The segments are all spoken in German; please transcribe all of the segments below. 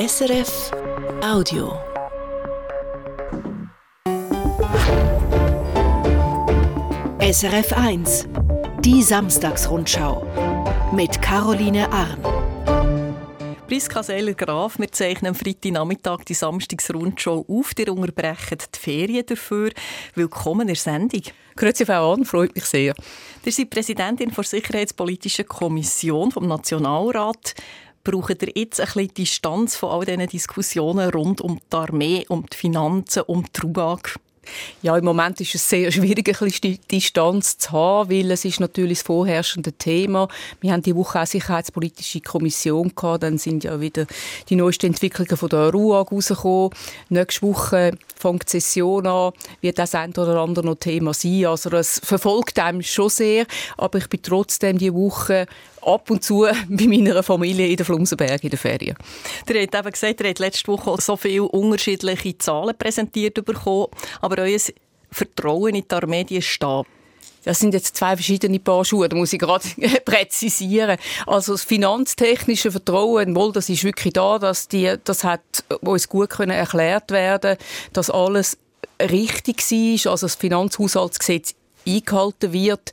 SRF Audio. SRF 1, die Samstagsrundschau mit Caroline Arn. Priska Seiler-Graf, wir zeichnen am Freitagnachmittag die Samstagsrundschau auf. Ihr unterbrechen die Ferien dafür. Willkommen in der Sendung. Grüezi, Frau Arn, freut mich sehr. Ihr seid Präsidentin der Sicherheitspolitischen Kommission vom Nationalrat braucht ihr jetzt ein bisschen Distanz von all diesen Diskussionen rund um die Armee, um die Finanzen, um die RUAG? Ja, im Moment ist es sehr schwierig, ein bisschen Distanz zu haben, weil es ist natürlich das vorherrschende Thema. Wir haben die Woche auch Sicherheitspolitische Kommission gehabt, dann sind ja wieder die neuesten Entwicklungen von der RUAG rausgekommen. Nächste Woche fängt die Session an, wird das ein oder andere noch Thema sein. Also es verfolgt einem schon sehr, aber ich bin trotzdem die Woche ab und zu bei meiner Familie in der Flumsenberg in der Ferien. Ihr habt eben gesagt, ihr habt letzte Woche so viele unterschiedliche Zahlen präsentiert bekommen, aber euer Vertrauen in die Armee die da. Das sind jetzt zwei verschiedene Paar Schuhe, da muss ich gerade präzisieren. Also das finanztechnische Vertrauen, wohl, das ist wirklich da, dass die, das hat uns gut können erklärt werden, dass alles richtig war, also das Finanzhaushaltsgesetz eingehalten wird.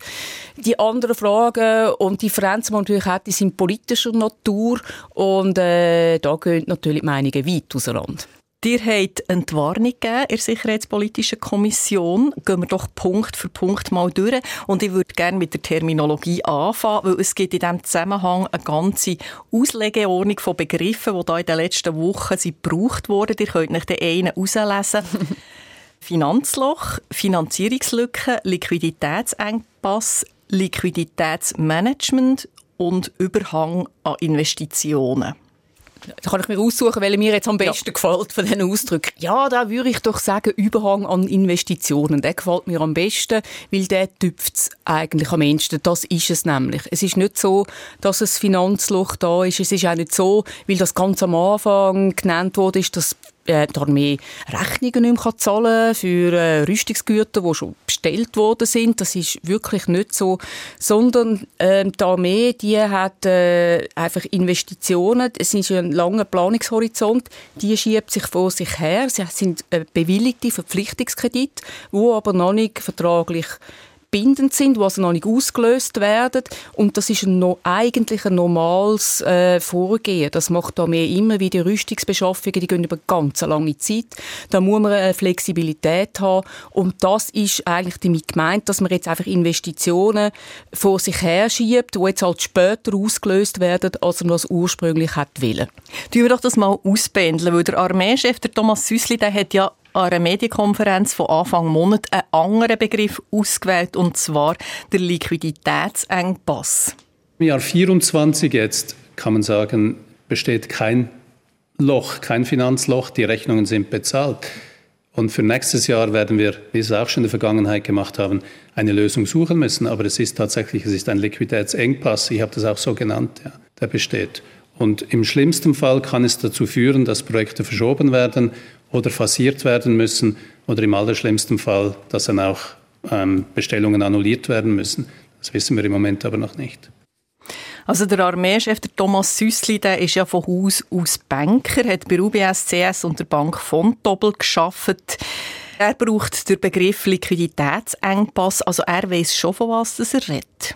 Die anderen Fragen und Differenzen, die man natürlich hat, die sind politischer Natur und äh, da gehen natürlich die Meinungen weit auseinander. Ihr habt eine Entwarnung gegeben in der Sicherheitspolitischen Kommission. Gehen wir doch Punkt für Punkt mal durch. Und ich würde gerne mit der Terminologie anfangen, weil es gibt in diesem Zusammenhang eine ganze Auslegeordnung von Begriffen, die da in den letzten Wochen gebraucht wurden. Ihr könnt nicht den einen herauslesen. Finanzloch, Finanzierungslücke, Liquiditätsengpass, Liquiditätsmanagement und Überhang an Investitionen. Da kann ich mir aussuchen, welcher mir jetzt am besten ja. gefällt von diesen Ausdrücken. Ja, da würde ich doch sagen, Überhang an Investitionen. Der gefällt mir am besten, weil der tüpft es eigentlich am ehesten. Das ist es nämlich. Es ist nicht so, dass ein Finanzloch da ist. Es ist auch nicht so, weil das ganz am Anfang genannt wurde, ist, dass äh, die Armee Rechnungen nicht mehr zahlen kann für äh, Rüstungsgüter, die schon bestellt worden sind. Das ist wirklich nicht so. Sondern äh, die Armee, die hat äh, einfach Investitionen. Es ist ein langer Planungshorizont. Die schiebt sich vor sich her. Sie sind äh, bewilligte Verpflichtungskredite, die aber noch nicht vertraglich bindend sind, die also noch nicht ausgelöst werden. Und das ist ein, no, eigentlich ein normales äh, Vorgehen. Das macht da mehr immer wie die Rüstungsbeschaffungen, die gehen über ganz lange Zeit. Da muss man eine Flexibilität haben. Und das ist eigentlich damit gemeint, dass man jetzt einfach Investitionen vor sich her schiebt, die jetzt halt später ausgelöst werden, als man das ursprünglich hat wollen. Tun wir doch das mal auspendeln, weil der Armeechef, der Thomas Süssli, der hat ja an einer Medienkonferenz von Anfang Monat einen anderen Begriff ausgewählt, und zwar der Liquiditätsengpass. Im Jahr 24 jetzt, kann man sagen, besteht kein Loch, kein Finanzloch. Die Rechnungen sind bezahlt. Und für nächstes Jahr werden wir, wie es auch schon in der Vergangenheit gemacht haben, eine Lösung suchen müssen. Aber es ist tatsächlich, es ist ein Liquiditätsengpass. Ich habe das auch so genannt, ja, der besteht. Und im schlimmsten Fall kann es dazu führen, dass Projekte verschoben werden oder phasiert werden müssen oder im allerschlimmsten Fall, dass dann auch ähm, Bestellungen annulliert werden müssen. Das wissen wir im Moment aber noch nicht. Also der Armeechef, der Thomas Süssli, der ist ja von Haus aus Banker, hat bei UBS, CS und der Bank Fontobel geschafft. Er braucht den Begriff Liquiditätsengpass, also er weiß schon, von was er redet.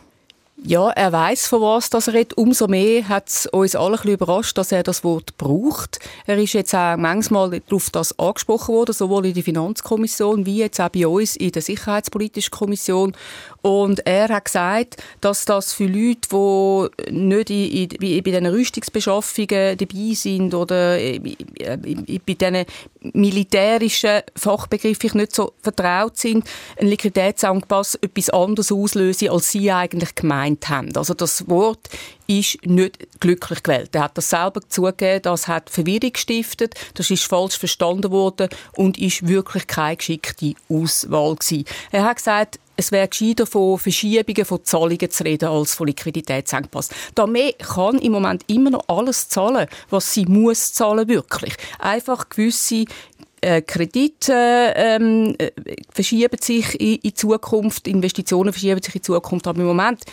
Ja, er weiß von was das er redet. Umso mehr hat es uns alle ein überrascht, dass er das Wort braucht. Er ist jetzt auch manchmal darauf das angesprochen worden, sowohl in der Finanzkommission wie jetzt auch bei uns in der Sicherheitspolitischen Kommission. Und er hat gesagt, dass das für Leute, die nicht in, in, bei diesen Rüstungsbeschaffungen dabei sind oder bei diesen militärischen Fachbegriffen nicht so vertraut sind, ein Liquiditätsangpass etwas anderes auslösen, als sie eigentlich gemeint haben. Also das Wort ist nicht glücklich gewählt. Er hat das selber zugegeben, das hat Verwirrung gestiftet, das ist falsch verstanden worden und ist wirklich keine geschickte Auswahl gewesen. Er hat gesagt, es wäre gescheiter von Verschiebungen von Zahlungen zu reden als von Liquiditätsengpass. Die Armee kann im Moment immer noch alles zahlen, was sie muss zahlen wirklich. Einfach gewisse äh, Kredite ähm, äh, verschieben sich in, in Zukunft, Investitionen verschieben sich in Zukunft, aber im Moment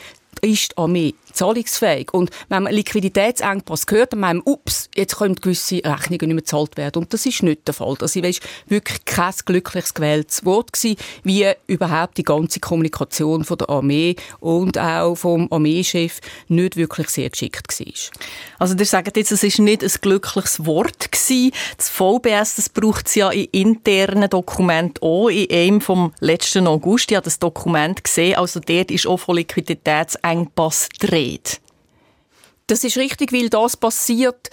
ist die Armee zahlungsfähig. Und wenn man Liquiditätsengpass hört, dann meint man, ups, jetzt können gewisse Rechnungen nicht mehr gezahlt werden. Und das ist nicht der Fall. Das war wirklich kein glückliches gewähltes Wort gewesen, wie überhaupt die ganze Kommunikation von der Armee und auch vom Armeechef nicht wirklich sehr geschickt war. Also, ihr sagt jetzt, es ist nicht ein glückliches Wort gewesen. Das VBS, das braucht es ja in internen Dokumenten auch. In einem vom letzten August, ich habe das Dokument gesehen, also dort ist auch von Liquiditätsengpass dreht. Das ist richtig, weil das passiert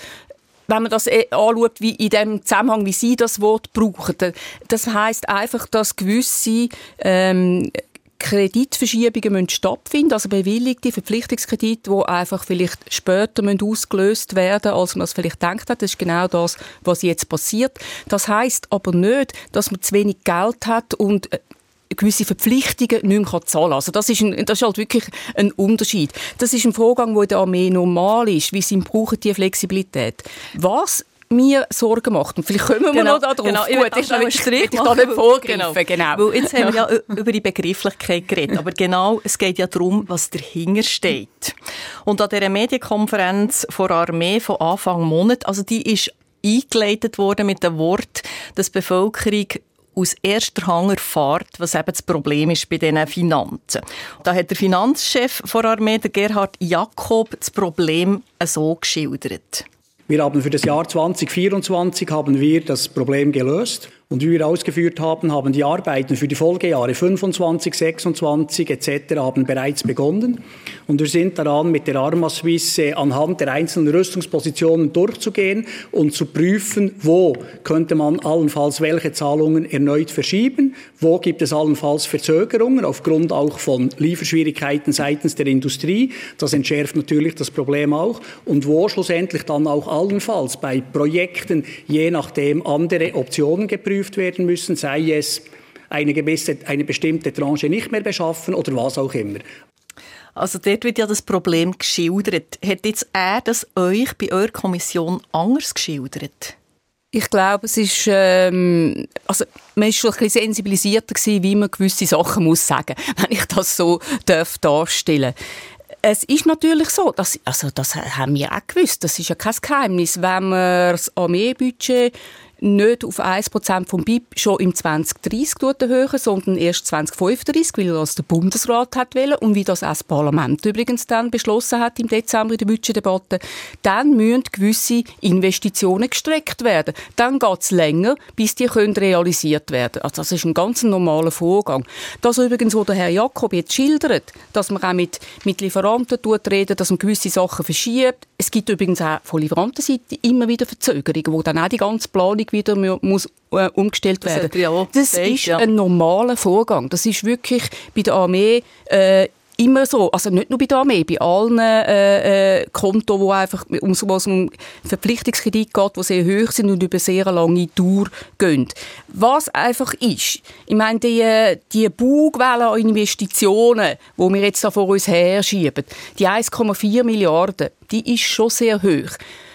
wenn man das äh, anschaut, wie in dem Zusammenhang, wie Sie das Wort brauchen. Das heißt einfach, dass gewisse ähm, Kreditverschiebungen müssen stattfinden, also bewilligte Verpflichtungskredite, die einfach vielleicht später müssen ausgelöst werden, als man das vielleicht denkt hat. Das ist genau das, was jetzt passiert. Das heißt aber nicht, dass man zu wenig Geld hat und äh, gewisse Verpflichtungen nicht mehr zahlen kann. Also das ist, ein, das ist halt wirklich ein Unterschied. Das ist ein Vorgang, der in der Armee normal ist. Wie sie brauchen die Flexibilität. Was mir Sorgen macht. Und vielleicht kommen wir genau, noch darauf. Genau, ich Gut, ich einen Strich ich da nicht vorgreifen. Genau. genau. Weil jetzt haben wir ja über die Begrifflichkeit geredet. Aber genau, es geht ja darum, was dahinter steht. Und an dieser Medienkonferenz vor Armee von Anfang Monat, also die ist eingeleitet worden mit dem Wort, dass die Bevölkerung aus erster Hand erfahrt, was eben das Problem ist bei diesen Finanzen. Da hat der Finanzchef der Armee, der Gerhard Jakob, das Problem so geschildert. Wir haben für das Jahr 2024 haben wir das Problem gelöst. Und wie wir ausgeführt haben, haben die Arbeiten für die Folgejahre 25, 26 etc. haben bereits begonnen. Und wir sind daran, mit der Arma Suisse anhand der einzelnen Rüstungspositionen durchzugehen und zu prüfen, wo könnte man allenfalls welche Zahlungen erneut verschieben, wo gibt es allenfalls Verzögerungen aufgrund auch von Lieferschwierigkeiten seitens der Industrie. Das entschärft natürlich das Problem auch. Und wo schlussendlich dann auch allenfalls bei Projekten je nachdem andere Optionen geprüft geprüft werden müssen, sei es eine, gewisse, eine bestimmte Tranche nicht mehr beschaffen oder was auch immer. Also dort wird ja das Problem geschildert. Hat jetzt er das euch bei eurer Kommission anders geschildert? Ich glaube, es ist, ähm, also, man ist schon ein bisschen sensibilisierter gewesen, wie man gewisse Sachen muss sagen, wenn ich das so darf darstellen. Es ist natürlich so, dass, also das haben wir auch gewusst, das ist ja kein Geheimnis, wenn man das Armeebudget nicht auf 1% vom BIP schon im 2030 erhöhen, sondern erst 2035, weil das der Bundesrat hat wollen und wie das auch das Parlament übrigens dann beschlossen hat im Dezember in der Budgetdebatte, dann müssen gewisse Investitionen gestreckt werden. Dann geht es länger, bis die können realisiert werden. Also das ist ein ganz normaler Vorgang. Das übrigens, was der Herr Jakob jetzt schildert, dass man auch mit, mit Lieferanten reden, dass man gewisse Sachen verschiebt. Es gibt übrigens auch von Lieferantenseite immer wieder Verzögerungen, wo dann auch die ganze Planung wieder muss, äh, umgestellt werden. Das, ja das ist ja. ein normaler Vorgang. Das ist wirklich bei der Armee äh, immer so. Also nicht nur bei der Armee, bei allen äh, äh, Konten, wo einfach um, was um Verpflichtungskredit geht, die sehr hoch sind und über sehr lange Dauer gehen. Was einfach ist, ich meine, die, die Bugwelle an Investitionen, die wir jetzt da vor uns her schieben, die 1,4 Milliarden, die ist schon sehr hoch.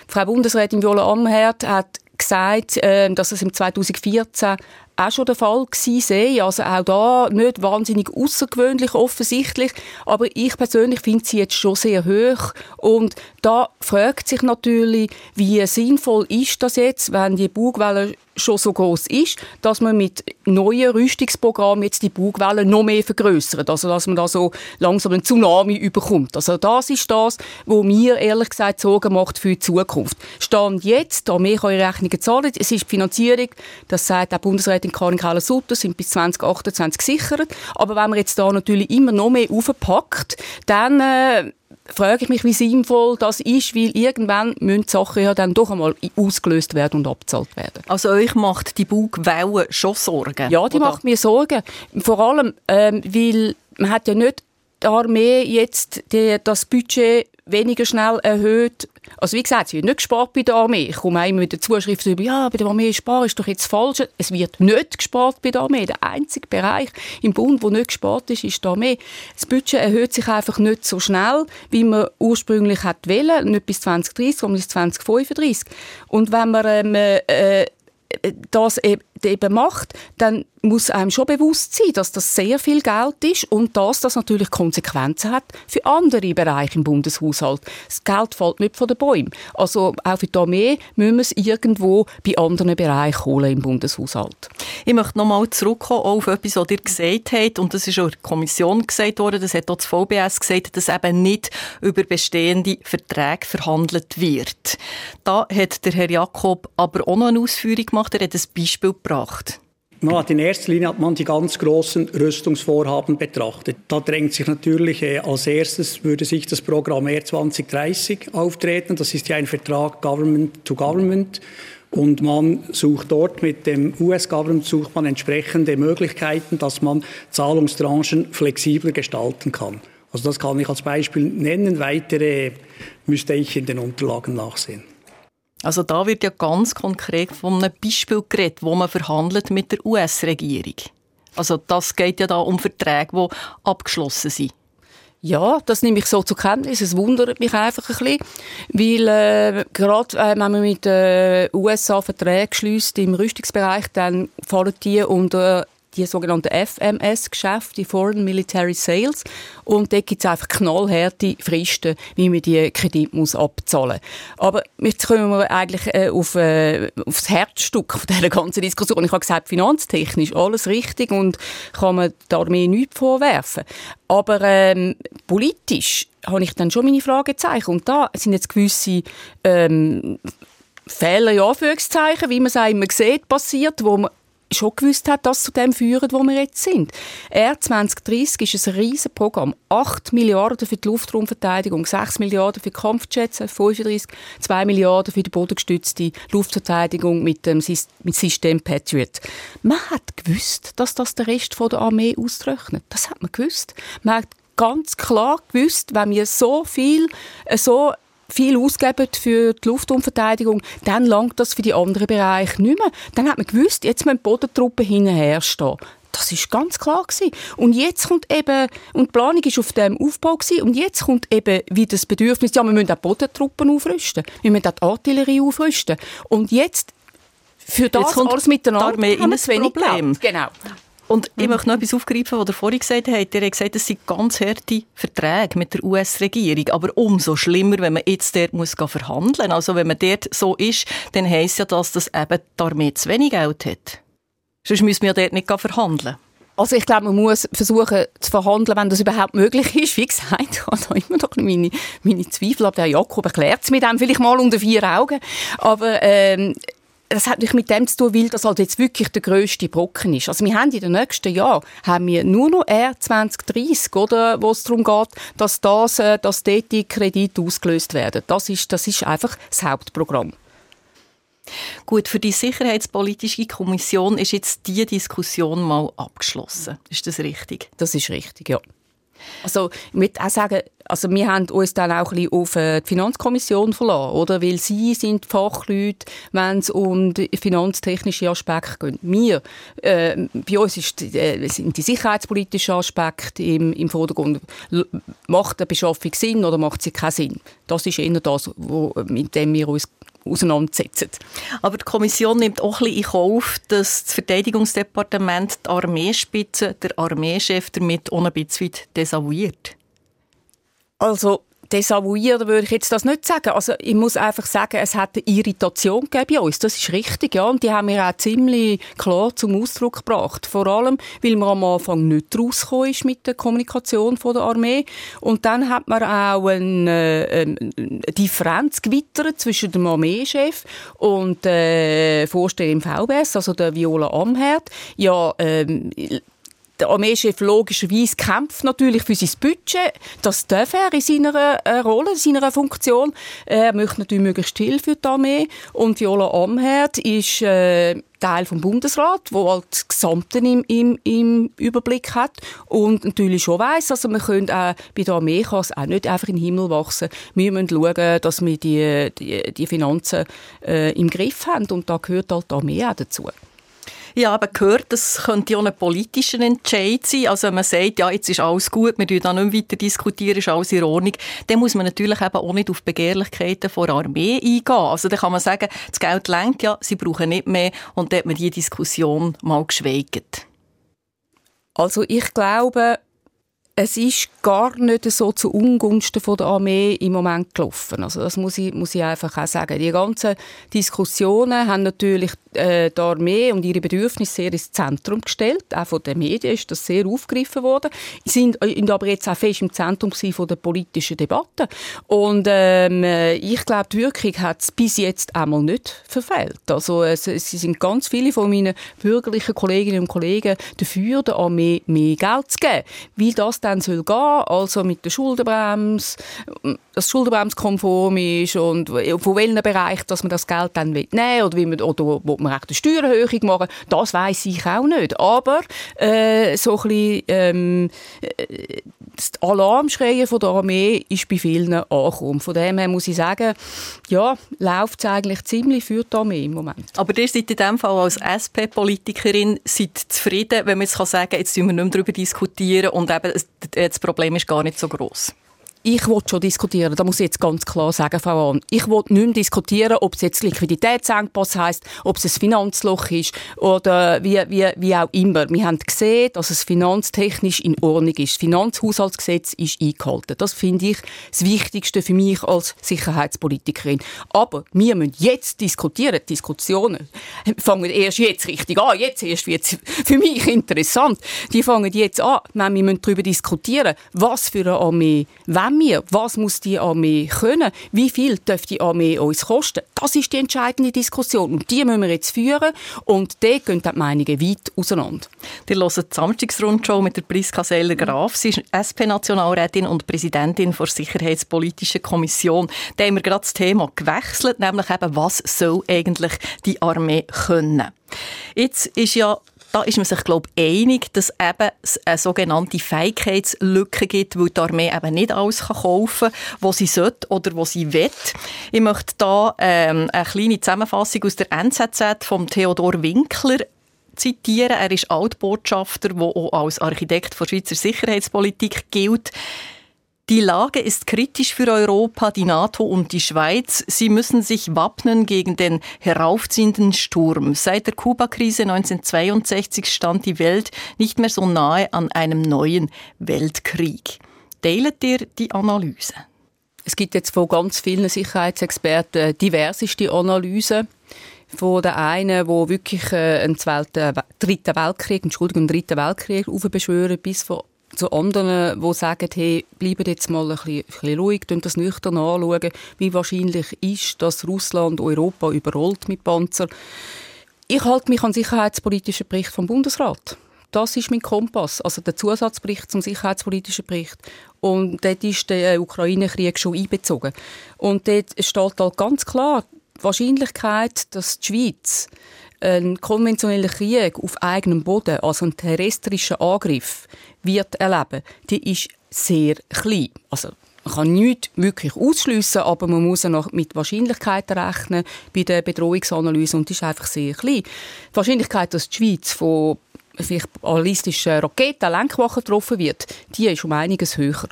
Frau Bundesrätin Viola Amherd hat gesagt, äh, dass es im 2014 auch schon der Fall gewesen Also auch da nicht wahnsinnig außergewöhnlich offensichtlich, aber ich persönlich finde sie jetzt schon sehr hoch. Und da fragt sich natürlich, wie sinnvoll ist das jetzt, wenn die Bugwelle schon so groß ist, dass man mit neuen Rüstungsprogrammen jetzt die Bugwelle noch mehr vergrößert, also dass man da so langsam einen Tsunami überkommt. Also das ist das, wo mir ehrlich gesagt Sorgen macht für die Zukunft. Stand jetzt, da mehr kann Rechnungen zahlen, es ist die Finanzierung, das sagt auch Bundesrätin Karin Keller-Sutter, sind bis 2028 gesichert, aber wenn man jetzt da natürlich immer noch mehr aufpackt, dann äh, frage ich mich, wie sinnvoll das ist, weil irgendwann müssen die Sachen ja dann doch einmal ausgelöst werden und abgezahlt werden. Also euch macht die Bugwelle schon Sorgen? Ja, die oder? macht mir Sorgen. Vor allem, ähm, weil man hat ja nicht die Armee jetzt die, das Budget weniger schnell erhöht. Also wie gesagt, es wird nicht gespart bei der Armee. Ich komme immer mit der Zuschrift über, ja, bei der Armee sparen ist doch jetzt falsch. Es wird nicht gespart bei der Armee. Der einzige Bereich im Bund, wo nicht gespart ist, ist die Armee. Das Budget erhöht sich einfach nicht so schnell, wie man ursprünglich hat wollen. Nicht bis 2030, sondern bis 2035. Und wenn man ähm, äh, das eben macht, dann muss einem schon bewusst sein, dass das sehr viel Geld ist und dass das natürlich Konsequenzen hat für andere Bereiche im Bundeshaushalt. Das Geld fällt nicht von den Bäumen. Also auch für die Armee müssen wir es irgendwo bei anderen Bereichen holen im Bundeshaushalt. Ich möchte nochmal zurückkommen auf etwas, was ihr gesagt habt, und das ist auch in der Kommission gesagt worden, das hat auch das VBS gesagt, dass eben nicht über bestehende Verträge verhandelt wird. Da hat der Herr Jakob aber auch noch eine Ausführung gemacht, er hat ein Beispiel gebracht. Man hat in erster Linie hat man die ganz großen Rüstungsvorhaben betrachtet. Da drängt sich natürlich äh, als erstes würde sich das Programm R 2030 auftreten. Das ist ja ein Vertrag Government to Government. Und man sucht dort mit dem US-Government sucht man entsprechende Möglichkeiten, dass man Zahlungstranchen flexibler gestalten kann. Also das kann ich als Beispiel nennen. Weitere müsste ich in den Unterlagen nachsehen. Also da wird ja ganz konkret von einem Beispiel geredet, wo man verhandelt mit der US-Regierung. Also das geht ja da um Verträge, die abgeschlossen sind. Ja, das nehme ich so zur Kenntnis. Es wundert mich einfach ein bisschen, weil äh, gerade äh, wenn man mit den äh, USA Verträge schließt im Rüstungsbereich, dann fallen die unter die sogenannten FMS-Geschäfte, Foreign Military Sales. Und dort gibt es einfach knallharte Fristen, wie man die Kredit muss abzahlen muss. Aber jetzt kommen wir eigentlich äh, auf, äh, auf das Herzstück dieser ganzen Diskussion. Ich habe gesagt, finanztechnisch alles richtig und kann man der Armee nichts vorwerfen. Aber ähm, politisch habe ich dann schon meine Fragezeichen. Und da sind jetzt gewisse ähm, Fehler, in Anführungszeichen, wie man es immer sieht, passiert, wo man schon gewusst hat, dass zu dem führen, wo wir jetzt sind. R 2030 ist ein riesen Programm. 8 Milliarden für die Luftraumverteidigung, 6 Milliarden für Kampfjets, 35, 2 Milliarden für die bodengestützte Luftverteidigung mit dem mit System Patriot. Man hat gewusst, dass das der Rest der Armee ausrechnet. Das hat man gewusst. Man hat ganz klar gewusst, wenn wir so viel, so viel ausgeben für die Luftumverteidigung, dann langt das für die anderen Bereiche nicht mehr. Dann hat man gewusst, jetzt müssen die Bodentruppen hinterher stehen. Das ist ganz klar gewesen. Und jetzt kommt eben, und die Planung ist auf dem Aufbau gewesen, und jetzt kommt eben wieder das Bedürfnis, ja, wir müssen auch die Bodentruppen aufrüsten. Wir müssen auch die Artillerie aufrüsten. Und jetzt, für das jetzt kommt alles miteinander, haben wir ein Problem. Genau. Und ich möchte noch etwas aufgreifen, was ihr vorhin gesagt habt. Ihr habt gesagt, es sind ganz harte Verträge mit der US-Regierung. Aber umso schlimmer, wenn man jetzt dort muss verhandeln muss. Also wenn man dort so ist, dann heisst ja das, dass eben die Armee zu wenig Geld hat. Sonst müssen wir ja dort nicht verhandeln. Also ich glaube, man muss versuchen zu verhandeln, wenn das überhaupt möglich ist. Wie gesagt, ich habe da immer noch meine, meine Zweifel. Aber der Jakob erklärt es mit dem vielleicht mal unter vier Augen. Aber ähm, das hat natürlich mit dem zu tun, weil das halt jetzt wirklich der grösste Brocken ist. Also wir haben in den nächsten Jahren haben wir nur noch R 2030, oder, wo es darum geht, dass das, äh, dass dort die Kredite ausgelöst werden. Das ist, das ist einfach das Hauptprogramm. Gut, für die Sicherheitspolitische Kommission ist jetzt die Diskussion mal abgeschlossen. Ist das richtig? Das ist richtig, ja. Also, ich möchte auch sagen, also wir haben uns dann auch ein bisschen auf äh, die Finanzkommission verlassen, oder? Weil sie sind Fachleute, wenn es um finanztechnische Aspekte geht. Wir, äh, bei uns ist, äh, sind die sicherheitspolitischen Aspekte im, im Vordergrund. Macht eine Beschaffung Sinn oder macht sie keinen Sinn? Das ist eher das, wo, mit dem wir uns auseinandersetzen. Aber die Kommission nimmt auch ein bisschen in Kauf, dass das Verteidigungsdepartement die Armeespitze, der Armeechef damit auch ein bisschen desavouiert. Also desavouiert würde ich jetzt das nicht sagen. Also ich muss einfach sagen, es hat eine Irritation gegeben bei uns. Das ist richtig, ja. Und die haben wir auch ziemlich klar zum Ausdruck gebracht. Vor allem, weil man am Anfang nicht rausgekommen ist mit der Kommunikation von der Armee. Und dann hat man auch eine, äh, eine Differenz gewittert zwischen dem Armeechef und der Vorsteher im VBS, also der Viola Amherd. Ja, ähm, der Armeechef logischerweise kämpft natürlich für sein Budget. Das darf er in seiner äh, Rolle, in seiner Funktion. Er möchte natürlich möglichst viel für die Armee. Und Viola Amherd ist äh, Teil vom Bundesrat, wo halt das Gesamte im, im, im Überblick hat und natürlich schon weiss, also wir können auch, bei der Armee kann es auch nicht einfach in den Himmel wachsen. Wir müssen schauen, dass wir die, die, die Finanzen äh, im Griff haben und da gehört halt die Armee auch dazu. Ja, aber gehört, das könnte ja ein politischer Entscheid sein. Also man sagt, ja, jetzt ist alles gut, wir diskutieren da nicht weiter diskutieren, ist alles in Ordnung. Dann muss man natürlich eben auch nicht auf Begehrlichkeiten von der Armee eingehen. Also dann kann man sagen, das Geld lenkt ja, sie brauchen nicht mehr und dann hat man diese Diskussion mal geschweigt. Also ich glaube, es ist gar nicht so zu Ungunsten der Armee im Moment gelaufen. Also das muss ich, muss ich einfach auch sagen. Die ganzen Diskussionen haben natürlich äh, die Armee und ihre Bedürfnisse sehr ins Zentrum gestellt. Auch von den Medien ist das sehr aufgegriffen worden. Sie sind, sind aber jetzt auch fest im Zentrum von der politischen Debatte. Und ähm, ich glaube, die Wirkung hat es bis jetzt einmal nicht verfehlt. Also es, es sind ganz viele von meinen bürgerlichen Kolleginnen und Kollegen dafür, der Armee mehr Geld zu geben. Wie das dann soll gehen, also mit der Schuldenbremse, dass die Schuldenbremse konform ist und von welchem Bereich dass man das Geld dann nehmen will oder wie man, oder wo man eine Steuererhöhung machen, das weiß ich auch nicht. Aber äh, so ein bisschen, ähm, äh, das Alarmschreien von der Armee ist bei vielen angekommen. Von dem her muss ich sagen, ja, läuft es eigentlich ziemlich für die Armee im Moment. Aber ihr seid in diesem Fall als SP-Politikerin zufrieden, wenn man jetzt sagen kann, jetzt müssen wir nicht mehr darüber diskutieren und eben das Problem ist gar nicht so groß ich will schon diskutieren, da muss ich jetzt ganz klar sagen, Frau Ahn. Ich will nicht mehr diskutieren, ob es jetzt Liquiditätsengpass heisst, ob es ein Finanzloch ist oder wie, wie, wie auch immer. Wir haben gesehen, dass es finanztechnisch in Ordnung ist. Das Finanzhaushaltsgesetz ist eingehalten. Das finde ich das Wichtigste für mich als Sicherheitspolitikerin. Aber wir müssen jetzt diskutieren. Die Diskussionen fangen erst jetzt richtig an. Jetzt erst wird es für mich interessant. Die fangen jetzt an. Wir müssen darüber diskutieren, was für eine Armee wir? Was muss die Armee können? Wie viel darf die Armee uns kosten? Das ist die entscheidende Diskussion. Und die müssen wir jetzt führen. Und dort gehen die Meinungen weit auseinander. Wir hören die Samstagsrundshow mit der Priska Seller-Graf. Sie ist SP-Nationalrätin und Präsidentin der Sicherheitspolitischen Kommission. Da haben wir gerade das Thema gewechselt, nämlich eben, was soll eigentlich die Armee können? Jetzt ist ja da ist man sich, glaube ich, einig, dass eben es eine sogenannte Fähigkeitslücke gibt, weil die Armee eben nicht alles kaufen kann, was sie sollte oder was sie will. Ich möchte hier ähm, eine kleine Zusammenfassung aus der NZZ von Theodor Winkler zitieren. Er ist Altbotschafter, der auch als Architekt der Schweizer Sicherheitspolitik gilt. Die Lage ist kritisch für Europa, die NATO und die Schweiz. Sie müssen sich wappnen gegen den heraufziehenden Sturm. Seit der Kuba-Krise 1962 stand die Welt nicht mehr so nahe an einem neuen Weltkrieg. Teilt ihr die Analyse? Es gibt jetzt von ganz vielen Sicherheitsexperten diverseste Analysen von der einen, wo wirklich äh, einen zweiten, dritten Weltkrieg, Entschuldigung, einen dritten Weltkrieg aufbeschwören, bis von zu anderen, die sagen, hey, bleibt jetzt mal ein bisschen, ruhig, das nüchtern anschauen, wie wahrscheinlich ist, dass Russland Europa überrollt mit Panzer. Ich halte mich an den sicherheitspolitischen Bericht vom Bundesrat. Das ist mein Kompass, also der Zusatzbericht zum sicherheitspolitischen Bericht. Und dort ist der Ukraine-Krieg schon einbezogen. Und dort steht halt ganz klar, die Wahrscheinlichkeit, dass die Schweiz einen konventionellen Krieg auf eigenem Boden, also einen terrestrischen Angriff, wird erleben, die ist sehr klein. Also man kann nichts wirklich ausschliessen, aber man muss noch mit Wahrscheinlichkeiten rechnen bei der Bedrohungsanalyse und die ist einfach sehr klein. Die Wahrscheinlichkeit, dass die Schweiz von vielleicht ballistischen Raketen, Lenkwachen getroffen wird, die ist um einiges höher.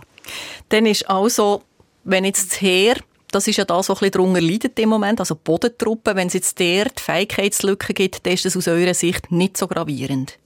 Dann ist also, wenn jetzt das Heer das ist ja da so ein bisschen darunter leidet im Moment, also Bodentruppen. Wenn es jetzt dort Fähigkeitslücken gibt, dann ist das aus eurer Sicht nicht so gravierend.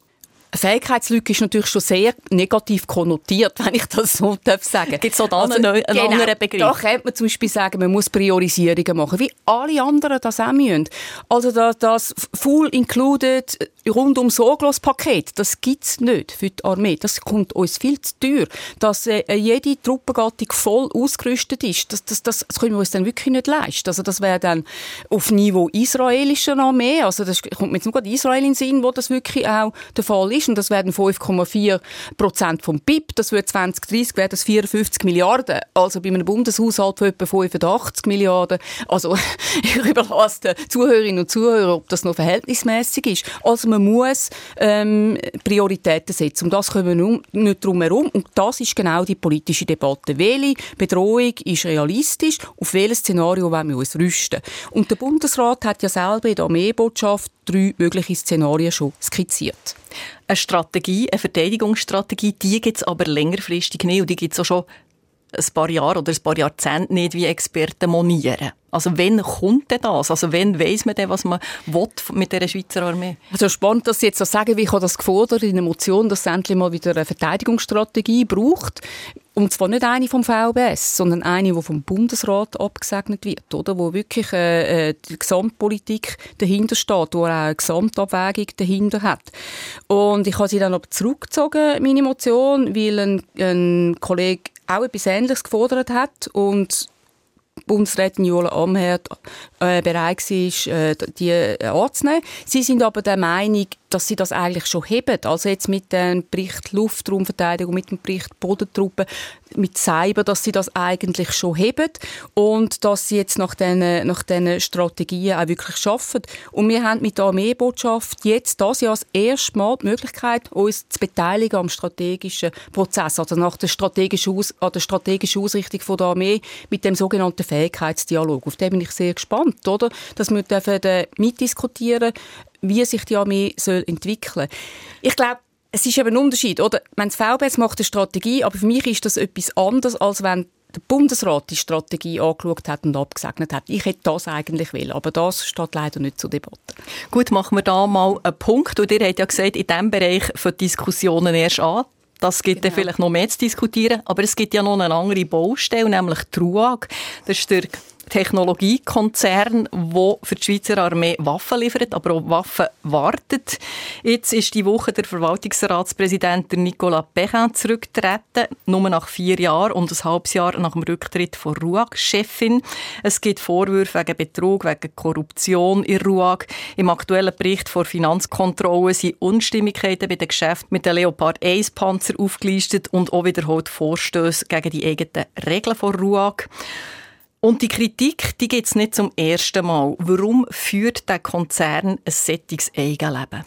Fähigkeitslücke ist natürlich schon sehr negativ konnotiert, wenn ich das so darf sagen. Gibt es auch da also, einen, einen genau, anderen Begriff? Da könnte man zum Beispiel sagen, man muss Priorisierungen machen, wie alle anderen das auch müssen. Also das, das Full Included rundum sorglos Paket, das gibt's nicht für die Armee. Das kommt uns viel zu teuer. Dass äh, jede Truppengattung voll ausgerüstet ist, das, das, das, das können wir uns dann wirklich nicht leisten. Also das wäre dann auf Niveau israelischer Armee, also das kommt mir jetzt nur gerade Israel in den Sinn, wo das wirklich auch der Fall ist ist, und das werden 5,4 Prozent vom BIP, das wird 2030 wäre das 54 Milliarden. Also bei einem Bundeshaushalt von etwa 85 Milliarden. Also ich überlasse den Zuhörerinnen und Zuhörern, ob das noch verhältnismäßig ist. Also man muss ähm, Prioritäten setzen. Und das können wir nicht drum herum. Und das ist genau die politische Debatte. Welche Bedrohung ist realistisch? Auf welches Szenario wollen wir uns rüsten? Und der Bundesrat hat ja selber in der Armeebotschaft drei mögliche Szenarien schon skizziert. Eine Strategie, eine Verteidigungsstrategie, die gibt es aber längerfristig nicht und die gibt es auch schon ein paar Jahre oder ein paar Jahrzehnte nicht, wie Experten monieren. Also wann kommt denn das? Also wann weiss man denn, was man mit der Schweizer Armee? Also spannend, dass Sie jetzt so sagen, wie ich das gefordert in der Motion, dass es endlich mal wieder eine Verteidigungsstrategie braucht. Und zwar nicht eine vom VBS, sondern eine, die vom Bundesrat abgesegnet wird, oder? Wo wirklich äh, äh, die Gesamtpolitik dahinter steht, wo auch eine Gesamtabwägung dahinter hat. Und ich habe sie dann aber zurückgezogen, meine Motion, weil ein, ein Kollege auch etwas Ähnliches gefordert hat und Bundesrätin Jola Amherd äh, bereit war, äh, die anzunehmen. Sie sind aber der Meinung, dass sie das eigentlich schon heben. Also jetzt mit dem Bericht Luftraumverteidigung, mit dem Bericht Bodentruppen, mit Cyber, dass sie das eigentlich schon heben und dass sie jetzt nach diesen, nach diesen Strategien auch wirklich schaffen. Und wir haben mit der Armeebotschaft jetzt das Jahr das erste Mal die Möglichkeit, uns zu beteiligen am strategischen Prozess, also nach der strategischen, Aus an der strategischen Ausrichtung von der Armee mit dem sogenannten Fähigkeitsdialog. Auf den bin ich sehr gespannt, oder? Dass wir dürfen mitdiskutieren wie sich die Armee soll entwickeln soll. Ich glaube, es ist eben ein Unterschied, oder? Wenn das VBS macht eine Strategie, aber für mich ist das etwas anderes, als wenn der Bundesrat die Strategie angeschaut hat und abgesegnet hat. Ich hätte das eigentlich will, aber das steht leider nicht zur Debatte. Gut, machen wir da mal einen Punkt. Und ihr habt ja gesagt, in diesem Bereich für Diskussionen erst an. Das gibt genau. vielleicht noch mehr zu diskutieren. Aber es gibt ja noch eine andere Baustelle, nämlich die RUAG. Das ist der Technologiekonzern, der für die Schweizer Armee Waffen liefert, aber auch Waffen wartet. Jetzt ist die Woche der Verwaltungsratspräsident Nicolas Perrin zurückgetreten, nur nach vier Jahren und ein halbes Jahr nach dem Rücktritt von RUAG-Chefin. Es gibt Vorwürfe wegen Betrug, wegen Korruption in RUAG. Im aktuellen Bericht vor Finanzkontrolle sind Unstimmigkeiten bei den Geschäften mit den Leopard 1 Panzer aufgelistet und auch wiederholt Vorstöße gegen die eigenen Regeln von RUAG. Und die Kritik, die gibt es nicht zum ersten Mal. Warum führt der Konzern ein sättiges Eigenleben?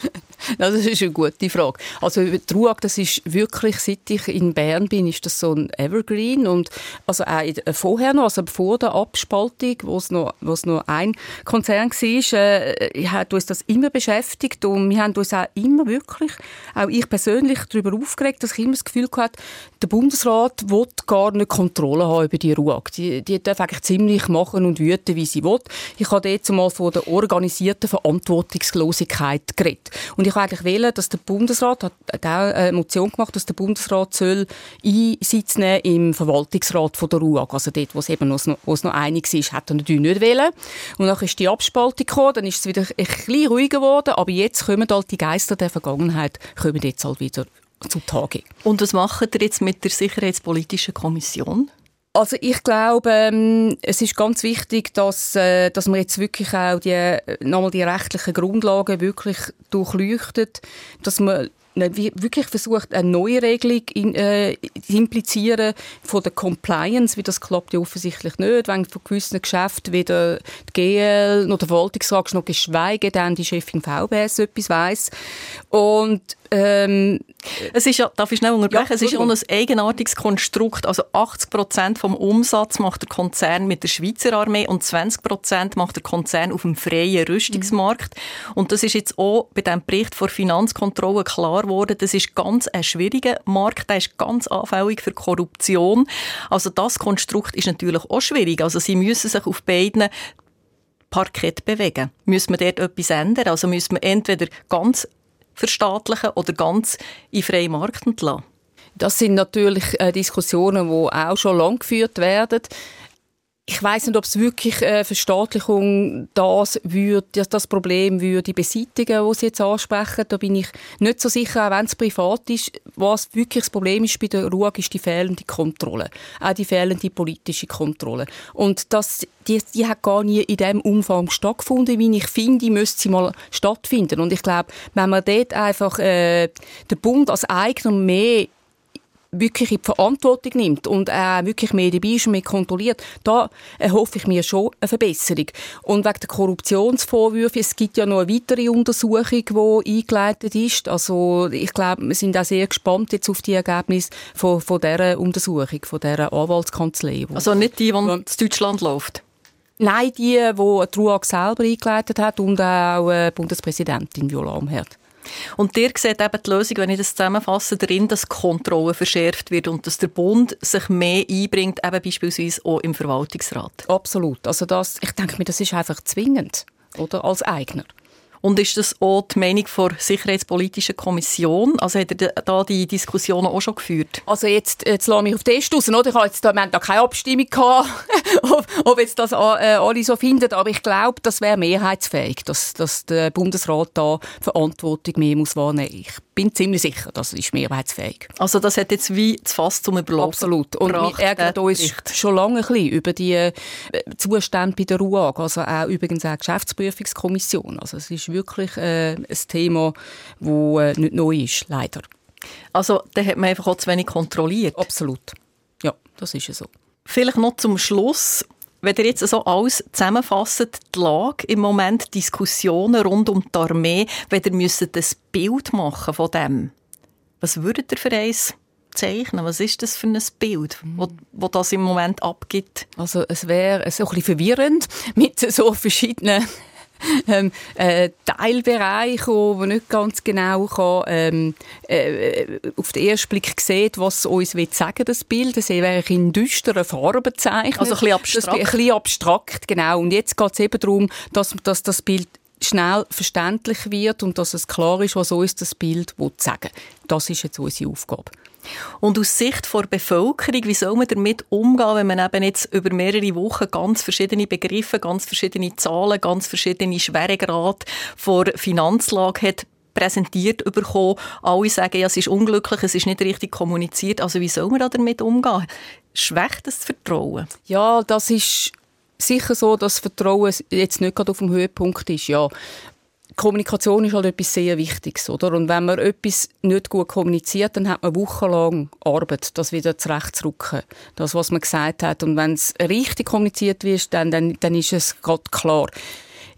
das ist eine gute Frage. Also die RUAG, das ist wirklich, seit ich in Bern bin, ist das so ein Evergreen und also auch vorher noch, also vor der Abspaltung, wo es noch, wo es noch ein Konzern war, äh, hat uns das immer beschäftigt und wir haben uns auch immer wirklich, auch ich persönlich, darüber aufgeregt, dass ich immer das Gefühl hatte, der Bundesrat will gar nicht Kontrolle haben über die RUAG. Die, die darf eigentlich ziemlich machen und wüten, wie sie will. Ich habe jetzt mal von der organisierten Verantwortungslosigkeit geredet. Und ich wollte eigentlich wählen, dass der Bundesrat, hat auch eine Motion gemacht, dass der Bundesrat soll Einsitz nehmen im Verwaltungsrat von der RUAG. Also dort, wo es eben noch, wo es noch einig ist, hat er natürlich nicht wählen. Und dann ist die Abspaltung gekommen, dann ist es wieder ein bisschen ruhiger geworden, aber jetzt kommen halt die Geister der Vergangenheit, kommen jetzt halt wieder zutage. Und was macht ihr jetzt mit der Sicherheitspolitischen Kommission? Also ich glaube, ähm, es ist ganz wichtig, dass, äh, dass man jetzt wirklich auch die, äh, nochmal die rechtlichen Grundlagen wirklich durchleuchtet, dass man wirklich versucht, eine neue Regelung in, äh, implizieren von der Compliance, wie das klappt ja offensichtlich nicht, wenn von gewissen Geschäften weder die GL noch der Verwaltungsrat noch geschweige denn die Chefin VBS etwas weiss. Und ähm, es ist ja, darf ich schnell unterbrechen, ja, es ist ja ein eigenartiges Konstrukt. Also 80 Prozent vom Umsatz macht der Konzern mit der Schweizer Armee und 20 Prozent macht der Konzern auf dem freien Rüstungsmarkt. Mhm. Und das ist jetzt auch bei dem Bericht vor Finanzkontrolle klar geworden. Das ist ganz ein schwieriger Markt, der ist ganz anfällig für Korruption. Also das Konstrukt ist natürlich auch schwierig. Also sie müssen sich auf beiden Parkett bewegen. Müssen wir dort etwas ändern? Also müssen wir entweder ganz verstaatlichen oder ganz in freien Markt entlassen? Das sind natürlich äh, Diskussionen, die auch schon lange geführt werden. Ich weiß nicht, ob es wirklich äh, Verstaatlichung das würde, das Problem würde beseitigen, was Sie jetzt ansprechen. Da bin ich nicht so sicher, auch wenn es privat ist. Was wirklich das Problem ist bei der RUAG, ist die fehlende Kontrolle. Auch die fehlende politische Kontrolle. Und das, die, die hat gar nie in dem Umfang stattgefunden, wie ich finde, müsste sie mal stattfinden. Und ich glaube, wenn man dort einfach äh, den Bund als Eigner mehr wirklich in die Verantwortung nimmt und äh, wirklich mehr dabei ist und mehr kontrolliert, da erhoffe ich mir schon eine Verbesserung. Und wegen der Korruptionsvorwürfe, es gibt ja noch eine weitere Untersuchung, die eingeleitet ist. Also ich glaube, wir sind auch sehr gespannt jetzt auf die Ergebnisse von, von dieser Untersuchung, von dieser Anwaltskanzlei. Also nicht die, die in Deutschland läuft? Nein, die, die die RUAG selber eingeleitet hat und auch äh, Bundespräsidentin Viola Amherd. Und ihr seht eben die Lösung, wenn ich das zusammenfasse, darin, dass Kontrolle verschärft wird und dass der Bund sich mehr einbringt, eben beispielsweise auch im Verwaltungsrat. Absolut. Also das, ich denke mir, das ist einfach zwingend, oder? Als Eigner. Und ist das auch die Meinung der Sicherheitspolitischen Kommission? Also hat er da die Diskussionen auch schon geführt? Also jetzt, jetzt lasse ich mich auf den raus, oder? Ich habe jetzt da, wir haben da keine Abstimmung gehabt, ob, ob jetzt das äh, alle so finden, aber ich glaube, das wäre mehrheitsfähig, dass, dass der Bundesrat da Verantwortung mehr muss wahrnehmen. Ich bin ziemlich sicher, das ist mehrheitsfähig. Also das hat jetzt wie das Fass zum Überlaufen Absolut. Und wir ärgern uns Bericht. schon lange ein bisschen über die äh, Zustände bei der RUAG, also auch übrigens auch die Geschäftsprüfungskommission. Also es ist wirklich äh, ein Thema, das äh, nicht neu ist, leider. Also da hat man einfach auch zu wenig kontrolliert? Absolut. Ja, das ist so. Vielleicht noch zum Schluss. Wenn ihr jetzt so alles zusammenfasst, die Lage im Moment, Diskussionen rund um die Armee, wenn ihr müsstet ein Bild machen von dem, was würdet ihr für eins zeichnen? Was ist das für ein Bild, wo das im Moment abgibt? Also es wäre so ein bisschen verwirrend mit so verschiedenen ähm, äh, Teilbereich, wo man nicht ganz genau kann, ähm, äh, auf den ersten Blick sieht, was uns will sagen das Bild. Das wäre in düsteren Farben zeichnet. Also ein bisschen abstrakt. Das, ein bisschen abstrakt, genau. Und jetzt geht es eben darum, dass, dass das Bild schnell verständlich wird und dass es klar ist, was uns das Bild sagen will. Das ist jetzt unsere Aufgabe. Und aus Sicht der Bevölkerung, wie soll man damit umgehen, wenn man eben jetzt über mehrere Wochen ganz verschiedene Begriffe, ganz verschiedene Zahlen, ganz verschiedene Schweregrade vor Finanzlage hat präsentiert bekommen. Alle sagen, ja, es ist unglücklich, es ist nicht richtig kommuniziert. Also wie soll man damit umgehen? Schwächt das Vertrauen? Ja, das ist sicher so, dass Vertrauen jetzt nicht gerade auf dem Höhepunkt ist. Ja, Kommunikation ist halt etwas sehr Wichtiges, oder? Und wenn man etwas nicht gut kommuniziert, dann hat man wochenlang Arbeit, das wieder zurechtzurücken. Das, was man gesagt hat. Und wenn es richtig kommuniziert wird, dann, dann, dann ist es gerade klar.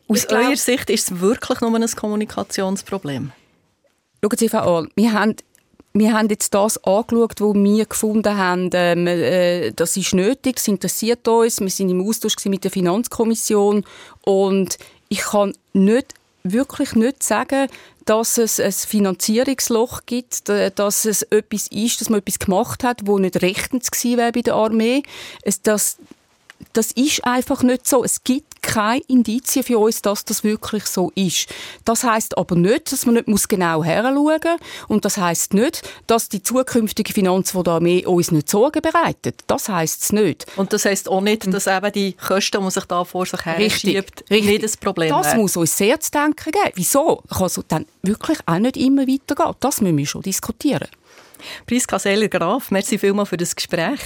Aus glaub, eurer Sicht ist es wirklich nur ein Kommunikationsproblem? Schauen Sie einfach an. Wir haben wir haben jetzt das angeschaut, wo wir gefunden haben, ähm, äh, das ist nötig, es interessiert uns. Wir sind im Austausch mit der Finanzkommission und ich kann nicht wirklich nicht sagen, dass es ein Finanzierungsloch gibt, dass es etwas ist, dass man etwas gemacht hat, wo nicht rechtens gewesen wäre bei der Armee. Es, das, ist einfach nicht so. Es gibt keine Indizien für uns, dass das wirklich so ist. Das heißt aber nicht, dass man nicht muss genau heranschauen muss. Und das heißt nicht, dass die zukünftige Finanz von der Armee uns nicht Sorgen bereitet. Das heißt es nicht. Und das heißt auch nicht, dass eben die Kosten, die sich da vor sich her schiebt, nicht das Problem Das wäre. muss uns sehr zu denken geben. Wieso kann es dann wirklich auch nicht immer weitergehen? Das müssen wir schon diskutieren. Priska Seller-Graf, merci vielmals für das Gespräch.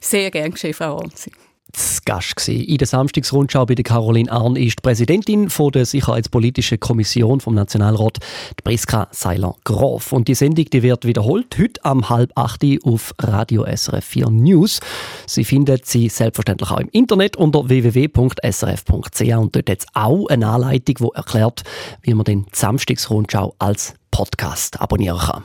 Sehr gerne, Chef Frau Anzi zu Gast. In der Samstagsrundschau bei der Caroline Arn ist die Präsidentin von der Sicherheitspolitischen Kommission vom Nationalrat, die Priska Seiler-Grof. Und die Sendung die wird wiederholt, heute am halb acht auf Radio SRF 4 News. Sie findet sie selbstverständlich auch im Internet unter www.srf.ch und dort jetzt auch eine Anleitung, die erklärt, wie man den Samstagsrundschau als Podcast abonnieren kann.